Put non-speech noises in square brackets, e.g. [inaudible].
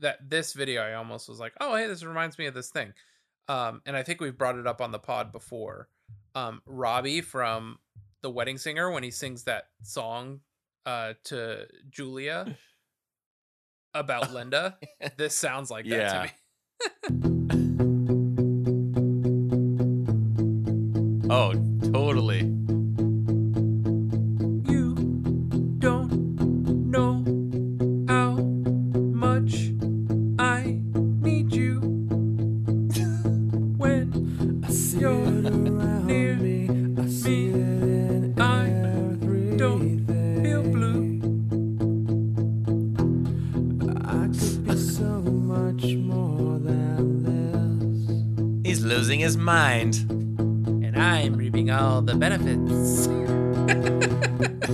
that this video I almost was like, oh hey, this reminds me of this thing. Um, and I think we've brought it up on the pod before. Um, Robbie from The Wedding Singer when he sings that song uh to Julia [laughs] about [laughs] Linda. this sounds like that Yeah. to me. [laughs] Oh, totally. He's losing his mind. and I'm reaping all the benefits. [laughs]